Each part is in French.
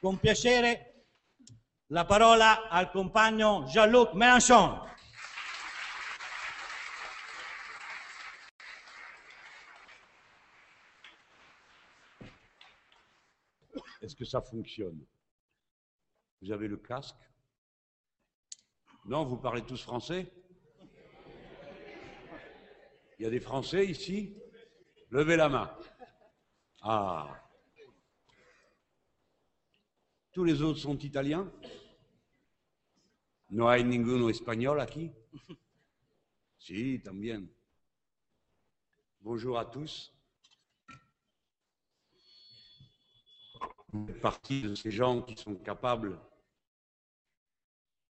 con piacere la parola al compagno Jean-Luc Mélenchon. Est-ce que ça fonctionne? Vous avez le casque? Non, vous parlez tous français? Il y a des Français ici? Levez la main. Ah. Tous les autres sont italiens No hay ninguno espagnol aquí Si, también. Bonjour à tous. Partie de ces gens qui sont capables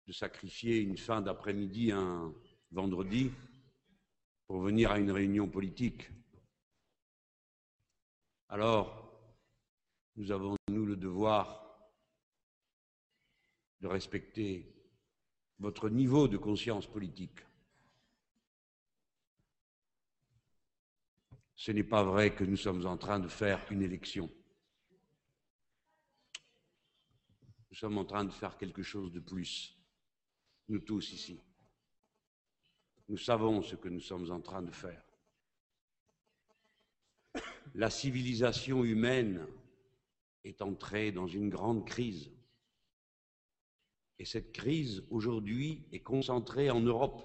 de sacrifier une fin d'après-midi un vendredi pour venir à une réunion politique. Alors, nous avons, nous, le devoir de respecter votre niveau de conscience politique. Ce n'est pas vrai que nous sommes en train de faire une élection. Nous sommes en train de faire quelque chose de plus, nous tous ici. Nous savons ce que nous sommes en train de faire. La civilisation humaine est entrée dans une grande crise. Et cette crise, aujourd'hui, est concentrée en Europe.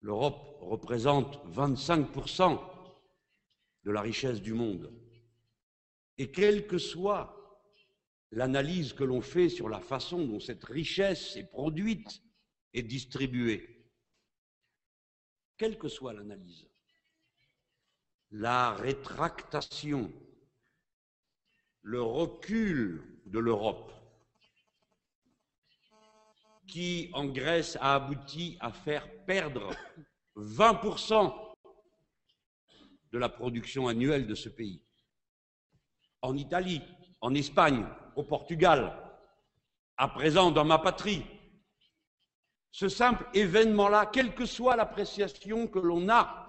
L'Europe représente 25% de la richesse du monde. Et quelle que soit l'analyse que l'on fait sur la façon dont cette richesse est produite et distribuée, quelle que soit l'analyse, la rétractation, le recul de l'Europe, qui en Grèce a abouti à faire perdre 20% de la production annuelle de ce pays. En Italie, en Espagne, au Portugal, à présent dans ma patrie. Ce simple événement-là, quelle que soit l'appréciation que l'on a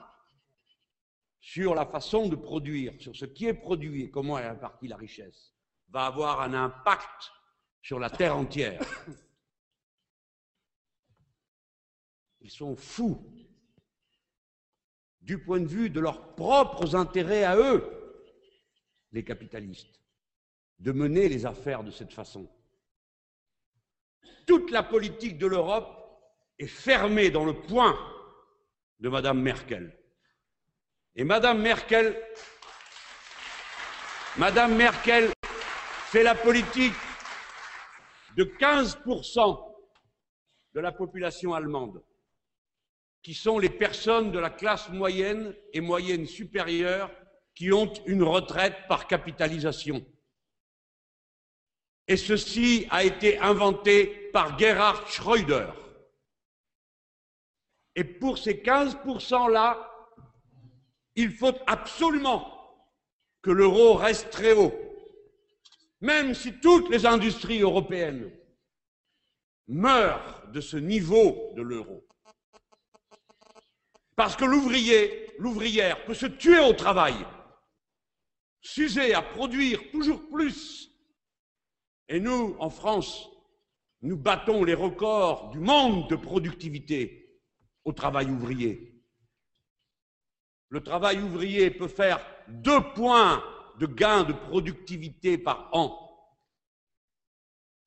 sur la façon de produire, sur ce qui est produit et comment est répartie la richesse, va avoir un impact sur la terre entière. Ils sont fous du point de vue de leurs propres intérêts à eux, les capitalistes de mener les affaires de cette façon. Toute la politique de l'Europe est fermée dans le poing de Madame Merkel. Et Madame Merkel, Madame Merkel fait la politique de 15% de la population allemande, qui sont les personnes de la classe moyenne et moyenne supérieure qui ont une retraite par capitalisation. Et ceci a été inventé par Gerhard Schröder. Et pour ces 15%-là, il faut absolument que l'euro reste très haut, même si toutes les industries européennes meurent de ce niveau de l'euro. Parce que l'ouvrier, l'ouvrière peut se tuer au travail, s'user à produire toujours plus et nous, en France, nous battons les records du monde de productivité au travail ouvrier. Le travail ouvrier peut faire deux points de gain de productivité par an.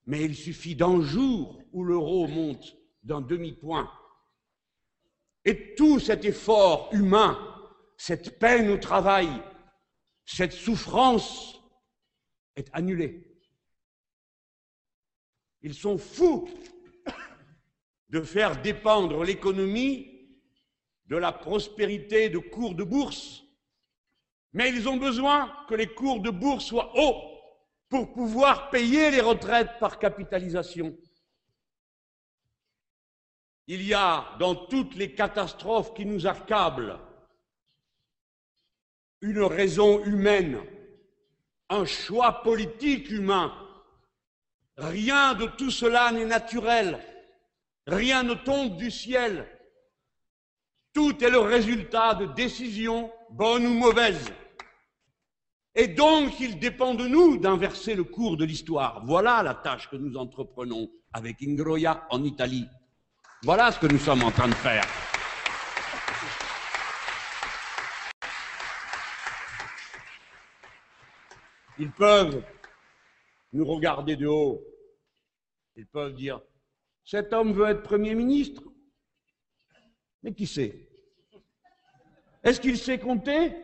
Mais il suffit d'un jour où l'euro monte d'un demi-point. Et tout cet effort humain, cette peine au travail, cette souffrance est annulée. Ils sont fous de faire dépendre l'économie de la prospérité de cours de bourse. Mais ils ont besoin que les cours de bourse soient hauts pour pouvoir payer les retraites par capitalisation. Il y a dans toutes les catastrophes qui nous accablent une raison humaine, un choix politique humain Rien de tout cela n'est naturel. Rien ne tombe du ciel. Tout est le résultat de décisions, bonnes ou mauvaises. Et donc, il dépend de nous d'inverser le cours de l'histoire. Voilà la tâche que nous entreprenons avec Ingroia en Italie. Voilà ce que nous sommes en train de faire. Ils peuvent nous regarder de haut. Ils peuvent dire, cet homme veut être Premier ministre? Mais qui sait? Est-ce qu'il sait compter?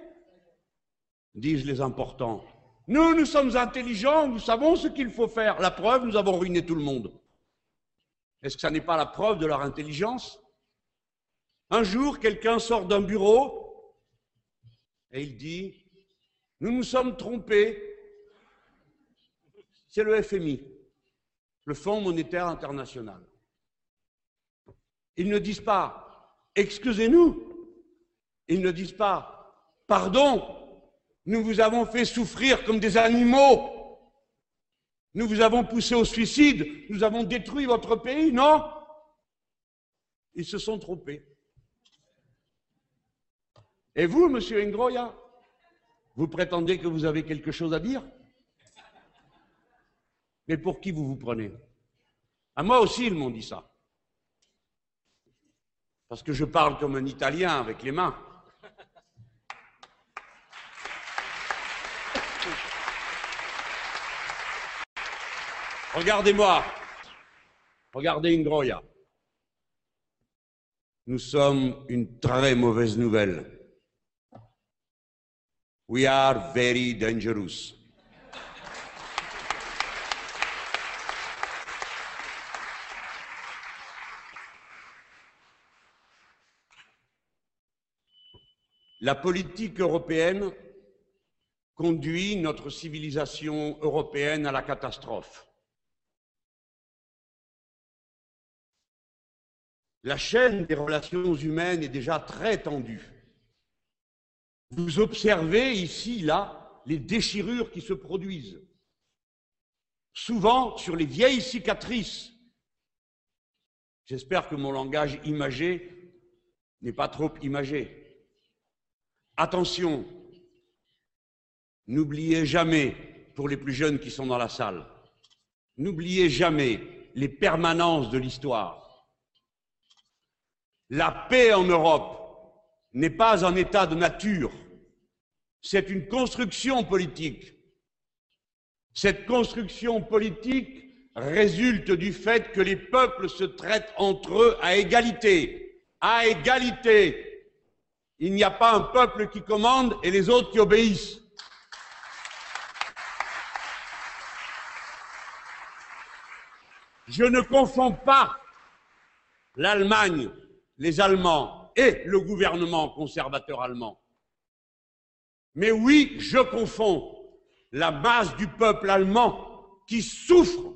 Disent les importants. Nous, nous sommes intelligents, nous savons ce qu'il faut faire. La preuve, nous avons ruiné tout le monde. Est-ce que ça n'est pas la preuve de leur intelligence? Un jour, quelqu'un sort d'un bureau et il dit, nous nous sommes trompés. C'est le FMI, le Fonds monétaire international. Ils ne disent pas, excusez-nous. Ils ne disent pas, pardon, nous vous avons fait souffrir comme des animaux. Nous vous avons poussé au suicide. Nous avons détruit votre pays, non? Ils se sont trompés. Et vous, monsieur Ingroya, vous prétendez que vous avez quelque chose à dire? Mais pour qui vous vous prenez? À moi aussi, ils m'ont dit ça. Parce que je parle comme un Italien avec les mains. Regardez-moi. Regardez Ingroya. Nous sommes une très mauvaise nouvelle. We are very dangerous. La politique européenne conduit notre civilisation européenne à la catastrophe. La chaîne des relations humaines est déjà très tendue. Vous observez ici, là, les déchirures qui se produisent, souvent sur les vieilles cicatrices. J'espère que mon langage imagé n'est pas trop imagé. Attention, n'oubliez jamais, pour les plus jeunes qui sont dans la salle, n'oubliez jamais les permanences de l'histoire. La paix en Europe n'est pas un état de nature, c'est une construction politique. Cette construction politique résulte du fait que les peuples se traitent entre eux à égalité. À égalité. Il n'y a pas un peuple qui commande et les autres qui obéissent. Je ne confonds pas l'Allemagne les Allemands et le gouvernement conservateur allemand. Mais oui, je confonds la masse du peuple allemand qui souffre,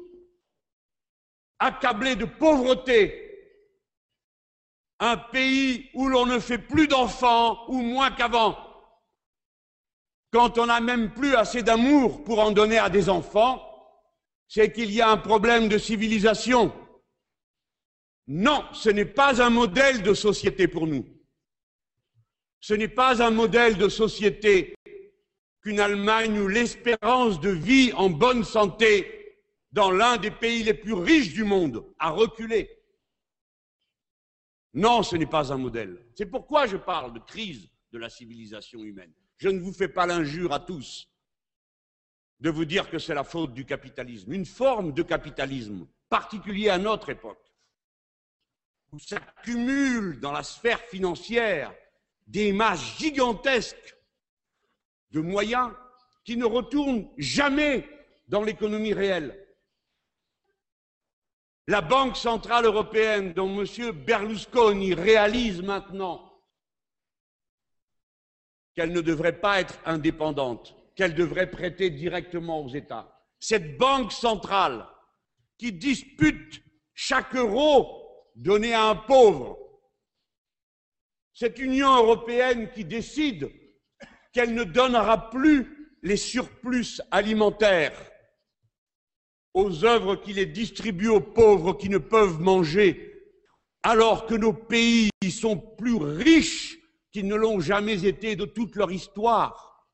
accablé de pauvreté, un pays où l'on ne fait plus d'enfants ou moins qu'avant, quand on n'a même plus assez d'amour pour en donner à des enfants, c'est qu'il y a un problème de civilisation. Non, ce n'est pas un modèle de société pour nous. Ce n'est pas un modèle de société qu'une Allemagne où l'espérance de vie en bonne santé dans l'un des pays les plus riches du monde a reculé. Non, ce n'est pas un modèle. C'est pourquoi je parle de crise de la civilisation humaine. Je ne vous fais pas l'injure à tous de vous dire que c'est la faute du capitalisme, une forme de capitalisme particulier à notre époque où s'accumulent dans la sphère financière des masses gigantesques de moyens qui ne retournent jamais dans l'économie réelle. La Banque centrale européenne, dont M. Berlusconi réalise maintenant qu'elle ne devrait pas être indépendante, qu'elle devrait prêter directement aux États. Cette banque centrale qui dispute chaque euro donner à un pauvre. Cette Union européenne qui décide qu'elle ne donnera plus les surplus alimentaires aux œuvres qui les distribuent aux pauvres qui ne peuvent manger, alors que nos pays sont plus riches qu'ils ne l'ont jamais été de toute leur histoire.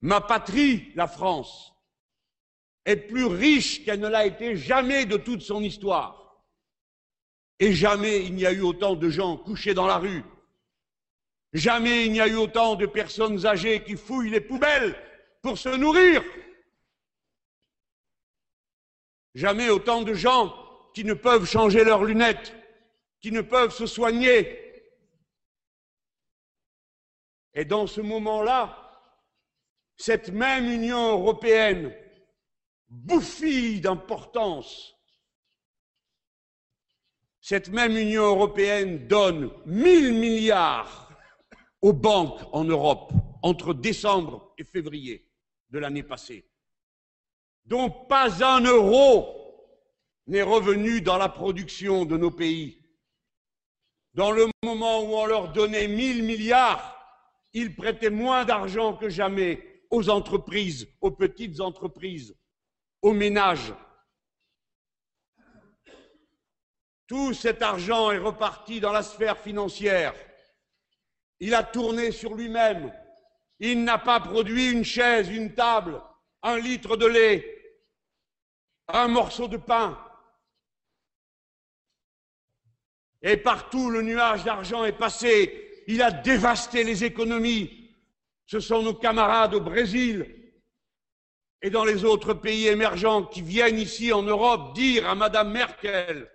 Ma patrie, la France, est plus riche qu'elle ne l'a été jamais de toute son histoire. Et jamais il n'y a eu autant de gens couchés dans la rue. Jamais il n'y a eu autant de personnes âgées qui fouillent les poubelles pour se nourrir. Jamais autant de gens qui ne peuvent changer leurs lunettes, qui ne peuvent se soigner. Et dans ce moment-là, cette même Union européenne bouffie d'importance, cette même Union européenne donne 1000 milliards aux banques en Europe entre décembre et février de l'année passée, dont pas un euro n'est revenu dans la production de nos pays. Dans le moment où on leur donnait 1000 milliards, ils prêtaient moins d'argent que jamais aux entreprises, aux petites entreprises, aux ménages. Tout cet argent est reparti dans la sphère financière. Il a tourné sur lui-même. Il n'a pas produit une chaise, une table, un litre de lait, un morceau de pain. Et partout, le nuage d'argent est passé. Il a dévasté les économies. Ce sont nos camarades au Brésil et dans les autres pays émergents qui viennent ici en Europe dire à Madame Merkel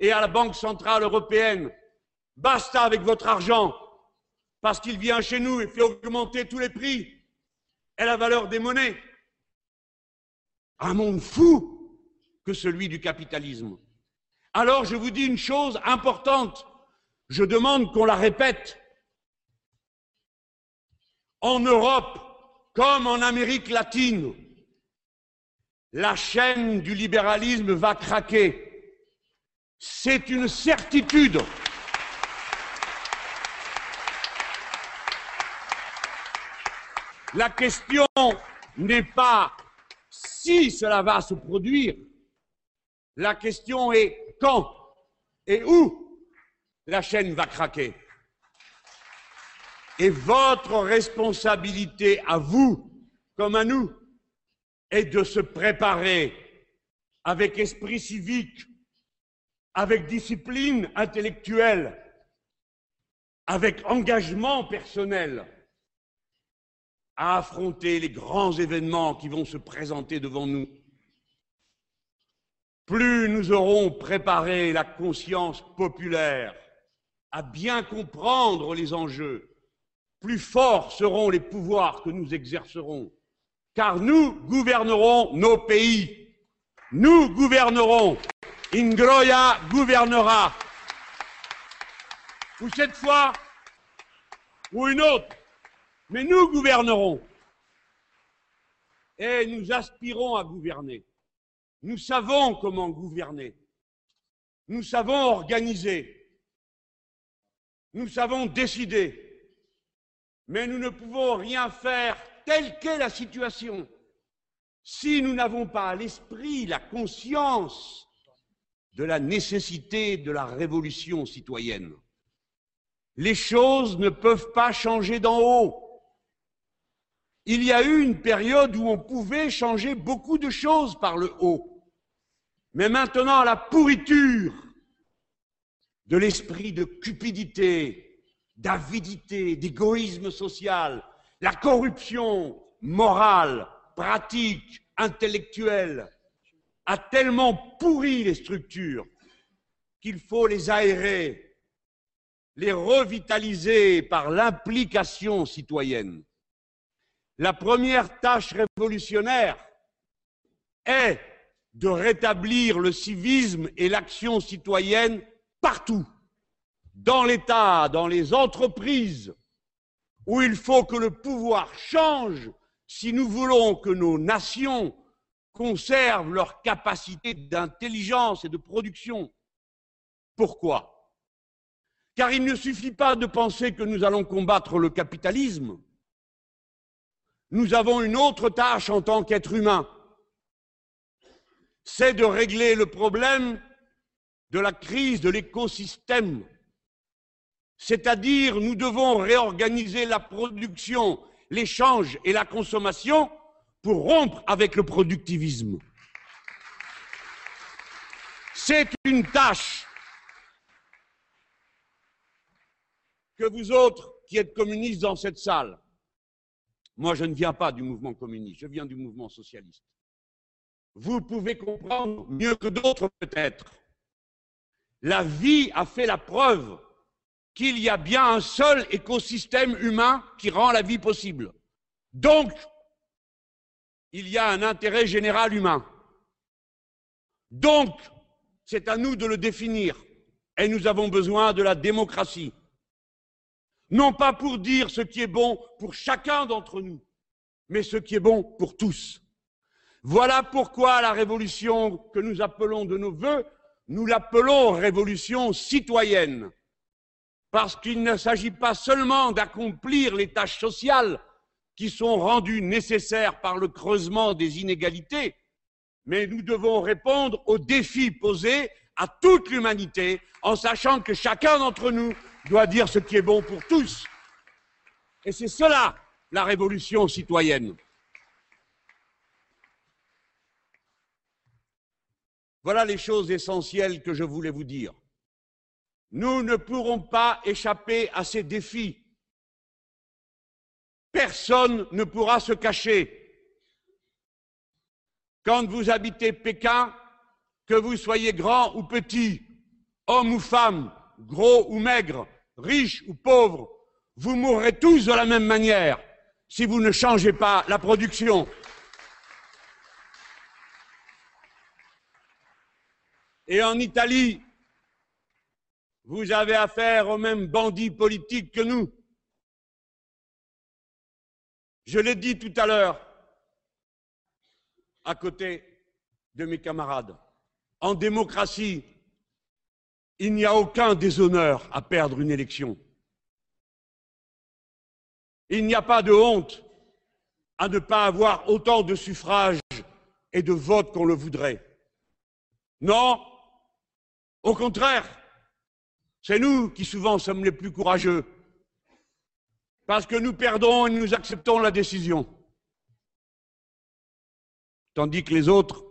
et à la Banque centrale européenne, basta avec votre argent, parce qu'il vient chez nous et fait augmenter tous les prix et la valeur des monnaies. Un monde fou que celui du capitalisme. Alors je vous dis une chose importante, je demande qu'on la répète. En Europe, comme en Amérique latine, la chaîne du libéralisme va craquer. C'est une certitude. La question n'est pas si cela va se produire, la question est quand et où la chaîne va craquer. Et votre responsabilité à vous, comme à nous, est de se préparer avec esprit civique, avec discipline intellectuelle, avec engagement personnel à affronter les grands événements qui vont se présenter devant nous. Plus nous aurons préparé la conscience populaire à bien comprendre les enjeux, plus forts seront les pouvoirs que nous exercerons car nous gouvernerons nos pays. Nous gouvernerons. Ingroya gouvernera. Ou cette fois, ou une autre. Mais nous gouvernerons. Et nous aspirons à gouverner. Nous savons comment gouverner. Nous savons organiser. Nous savons décider. Mais nous ne pouvons rien faire telle qu'est la situation, si nous n'avons pas l'esprit la conscience de la nécessité de la révolution citoyenne, les choses ne peuvent pas changer d'en haut. Il y a eu une période où on pouvait changer beaucoup de choses par le haut. Mais maintenant, la pourriture de l'esprit de cupidité, d'avidité, d'égoïsme social, la corruption morale, pratique, intellectuelle a tellement pourri les structures qu'il faut les aérer, les revitaliser par l'implication citoyenne. La première tâche révolutionnaire est de rétablir le civisme et l'action citoyenne partout, dans l'État, dans les entreprises, où il faut que le pouvoir change si nous voulons que nos nations conservent leur capacité d'intelligence et de production. Pourquoi? Car il ne suffit pas de penser que nous allons combattre le capitalisme. Nous avons une autre tâche en tant qu'être humain, c'est de régler le problème de la crise de l'écosystème c'est-à-dire nous devons réorganiser la production l'échange et la consommation pour rompre avec le productivisme. C'est une tâche que vous autres qui êtes communistes dans cette salle, moi je ne viens pas du mouvement communiste, je viens du mouvement socialiste. Vous pouvez comprendre mieux que d'autres peut-être. La vie a fait la preuve qu'il y a bien un seul écosystème humain qui rend la vie possible. Donc, il y a un intérêt général humain. Donc, c'est à nous de le définir. Et nous avons besoin de la démocratie. Non pas pour dire ce qui est bon pour chacun d'entre nous, mais ce qui est bon pour tous. Voilà pourquoi la révolution que nous appelons de nos voeux, nous l'appelons révolution citoyenne. Parce qu'il ne s'agit pas seulement d'accomplir les tâches sociales qui sont rendues nécessaires par le creusement des inégalités, mais nous devons répondre aux défis posés à toute l'humanité en sachant que chacun d'entre nous doit dire ce qui est bon pour tous. Et c'est cela la révolution citoyenne. Voilà les choses essentielles que je voulais vous dire. Nous ne pourrons pas échapper à ces défis. Personne ne pourra se cacher. Quand vous habitez Pékin, que vous soyez grand ou petit, homme ou femme, gros ou maigre, riche ou pauvre, vous mourrez tous de la même manière si vous ne changez pas la production. Et en Italie, vous avez affaire aux mêmes bandits politiques que nous. Je l'ai dit tout à l'heure, à côté de mes camarades. En démocratie, il n'y a aucun déshonneur à perdre une élection. Il n'y a pas de honte à ne pas avoir autant de suffrages et de votes qu'on le voudrait. Non, au contraire, c'est nous qui souvent sommes les plus courageux, parce que nous perdons et nous acceptons la décision. Tandis que les autres,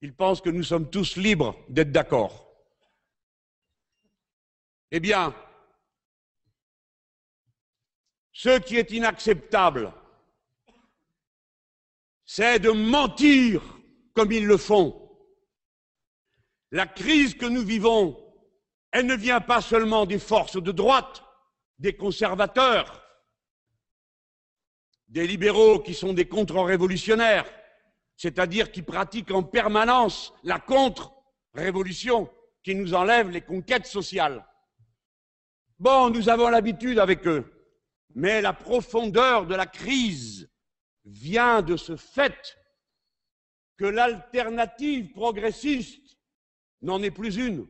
ils pensent que nous sommes tous libres d'être d'accord. Eh bien, ce qui est inacceptable, c'est de mentir comme ils le font. La crise que nous vivons, elle ne vient pas seulement des forces de droite, des conservateurs, des libéraux qui sont des contre-révolutionnaires, c'est-à-dire qui pratiquent en permanence la contre-révolution, qui nous enlève les conquêtes sociales. Bon, nous avons l'habitude avec eux, mais la profondeur de la crise vient de ce fait que l'alternative progressiste n'en est plus une.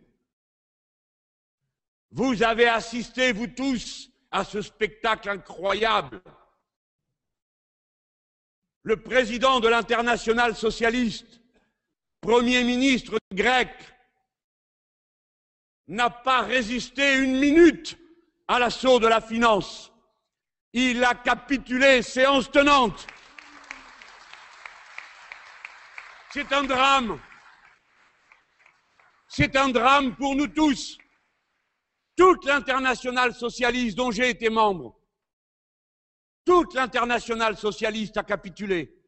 Vous avez assisté, vous tous, à ce spectacle incroyable. Le président de l'international socialiste, Premier ministre grec, n'a pas résisté une minute à l'assaut de la finance. Il a capitulé, séance tenante. C'est un drame. C'est un drame pour nous tous. Toute l'internationale socialiste dont j'ai été membre, toute l'internationale socialiste a capitulé.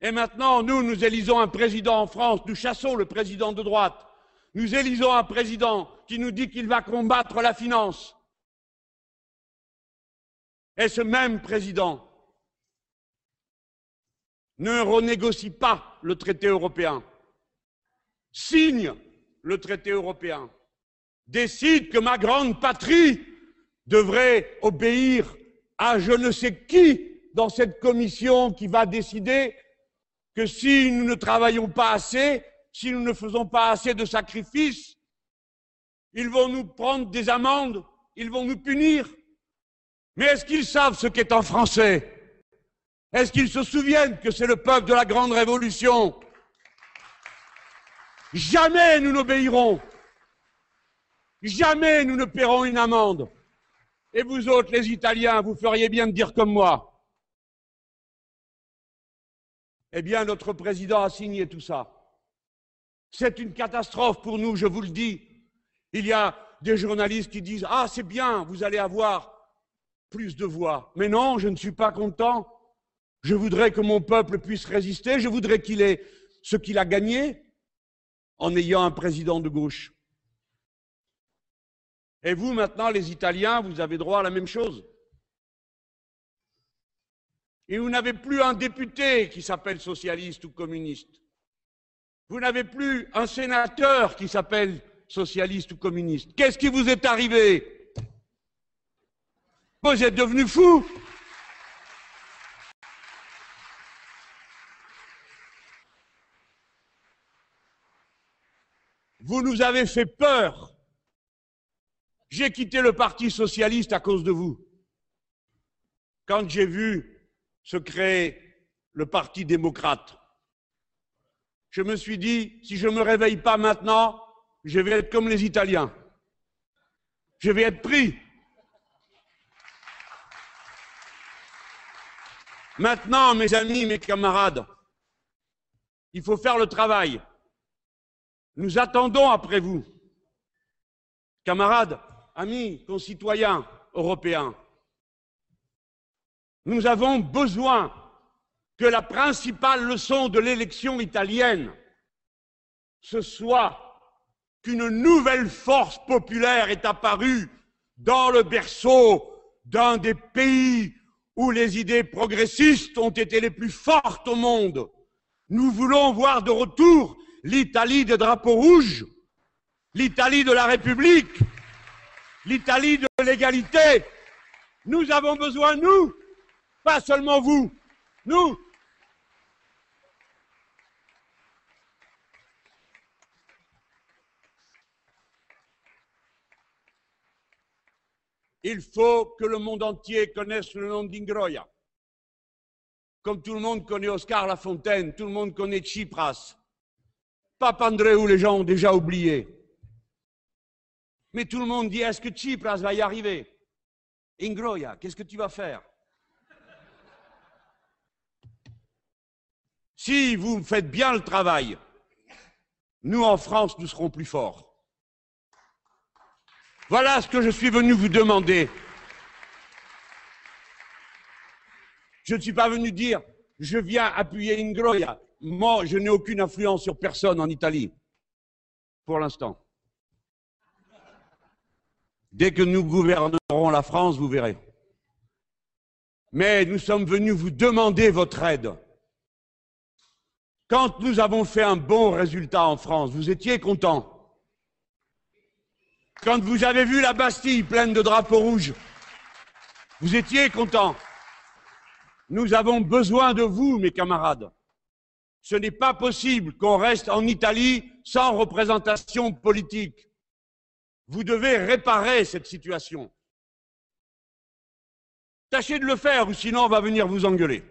Et maintenant, nous, nous élisons un président en France, nous chassons le président de droite. Nous élisons un président qui nous dit qu'il va combattre la finance. Et ce même président ne renégocie pas le traité européen signe le traité européen, décide que ma grande patrie devrait obéir à je ne sais qui dans cette commission qui va décider que si nous ne travaillons pas assez, si nous ne faisons pas assez de sacrifices, ils vont nous prendre des amendes, ils vont nous punir. Mais est-ce qu'ils savent ce qu'est un Français? Est-ce qu'ils se souviennent que c'est le peuple de la Grande Révolution? Jamais nous n'obéirons. Jamais nous ne paierons une amende. Et vous autres, les Italiens, vous feriez bien de dire comme moi. Eh bien, notre président a signé tout ça. C'est une catastrophe pour nous, je vous le dis. Il y a des journalistes qui disent Ah, c'est bien, vous allez avoir plus de voix. Mais non, je ne suis pas content. Je voudrais que mon peuple puisse résister. Je voudrais qu'il ait ce qu'il a gagné en ayant un président de gauche. Et vous, maintenant, les Italiens, vous avez droit à la même chose. Et vous n'avez plus un député qui s'appelle socialiste ou communiste. Vous n'avez plus un sénateur qui s'appelle socialiste ou communiste. Qu'est-ce qui vous est arrivé? Vous êtes devenu fou Vous nous avez fait peur. J'ai quitté le Parti socialiste à cause de vous. Quand j'ai vu se créer le Parti démocrate, je me suis dit, si je ne me réveille pas maintenant, je vais être comme les Italiens. Je vais être pris. Maintenant, mes amis, mes camarades, il faut faire le travail. Nous attendons après vous. Camarades, amis, concitoyens européens, nous avons besoin que la principale leçon de l'élection italienne, ce soit qu'une nouvelle force populaire est apparue dans le berceau d'un des pays où les idées progressistes ont été les plus fortes au monde. Nous voulons voir de retour l'Italie des drapeaux rouges, l'Italie de la République, l'Italie de l'égalité. Nous avons besoin, nous, pas seulement vous, nous. Il faut que le monde entier connaisse le nom d'Ingroia. Comme tout le monde connaît Oscar Lafontaine, tout le monde connaît Tsipras, Papandreou, les gens ont déjà oublié. Mais tout le monde dit, est-ce que Tsipras va y arriver? Ingroia, qu'est-ce que tu vas faire? Si vous faites bien le travail, nous en France, nous serons plus forts. Voilà ce que je suis venu vous demander. Je ne suis pas venu dire, je viens appuyer Ingroia. Moi, je n'ai aucune influence sur personne en Italie, pour l'instant. Dès que nous gouvernerons la France, vous verrez. Mais nous sommes venus vous demander votre aide. Quand nous avons fait un bon résultat en France, vous étiez contents. Quand vous avez vu la Bastille pleine de drapeaux rouges, vous étiez contents. Nous avons besoin de vous, mes camarades. Ce n'est pas possible qu'on reste en Italie sans représentation politique. Vous devez réparer cette situation. Tâchez de le faire ou sinon on va venir vous engueuler.